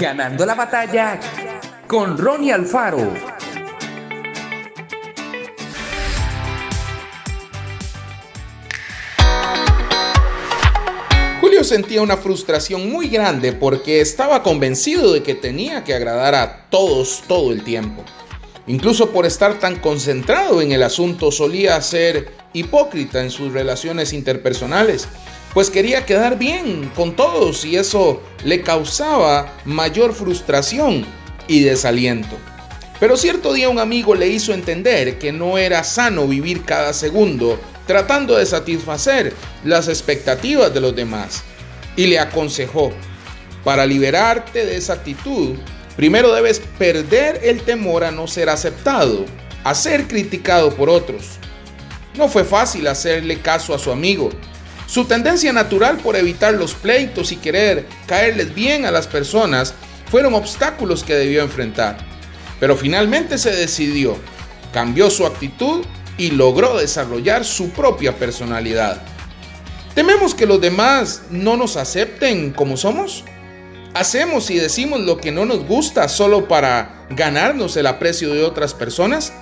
Ganando la batalla con Ronnie Alfaro. Julio sentía una frustración muy grande porque estaba convencido de que tenía que agradar a todos todo el tiempo. Incluso por estar tan concentrado en el asunto solía ser hipócrita en sus relaciones interpersonales, pues quería quedar bien con todos y eso le causaba mayor frustración y desaliento. Pero cierto día un amigo le hizo entender que no era sano vivir cada segundo tratando de satisfacer las expectativas de los demás y le aconsejó, para liberarte de esa actitud, primero debes perder el temor a no ser aceptado, a ser criticado por otros. No fue fácil hacerle caso a su amigo. Su tendencia natural por evitar los pleitos y querer caerles bien a las personas fueron obstáculos que debió enfrentar. Pero finalmente se decidió, cambió su actitud y logró desarrollar su propia personalidad. ¿Tememos que los demás no nos acepten como somos? ¿Hacemos y decimos lo que no nos gusta solo para ganarnos el aprecio de otras personas?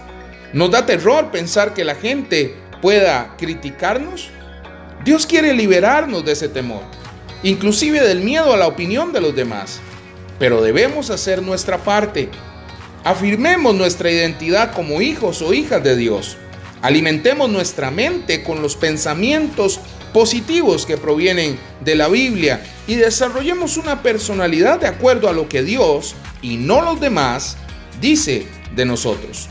¿Nos da terror pensar que la gente pueda criticarnos? Dios quiere liberarnos de ese temor, inclusive del miedo a la opinión de los demás. Pero debemos hacer nuestra parte. Afirmemos nuestra identidad como hijos o hijas de Dios. Alimentemos nuestra mente con los pensamientos positivos que provienen de la Biblia y desarrollemos una personalidad de acuerdo a lo que Dios y no los demás dice de nosotros.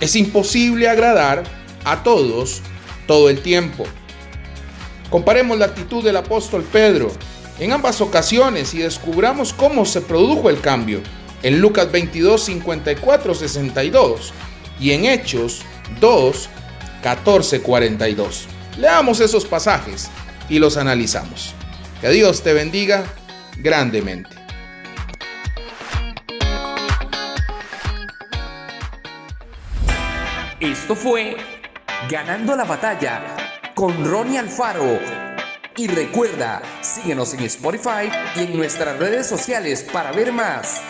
Es imposible agradar a todos todo el tiempo. Comparemos la actitud del apóstol Pedro en ambas ocasiones y descubramos cómo se produjo el cambio en Lucas 22, 54, 62 y en Hechos 2, 14, 42. Leamos esos pasajes y los analizamos. Que Dios te bendiga grandemente. Esto fue Ganando la batalla con Ronnie Alfaro. Y recuerda, síguenos en Spotify y en nuestras redes sociales para ver más.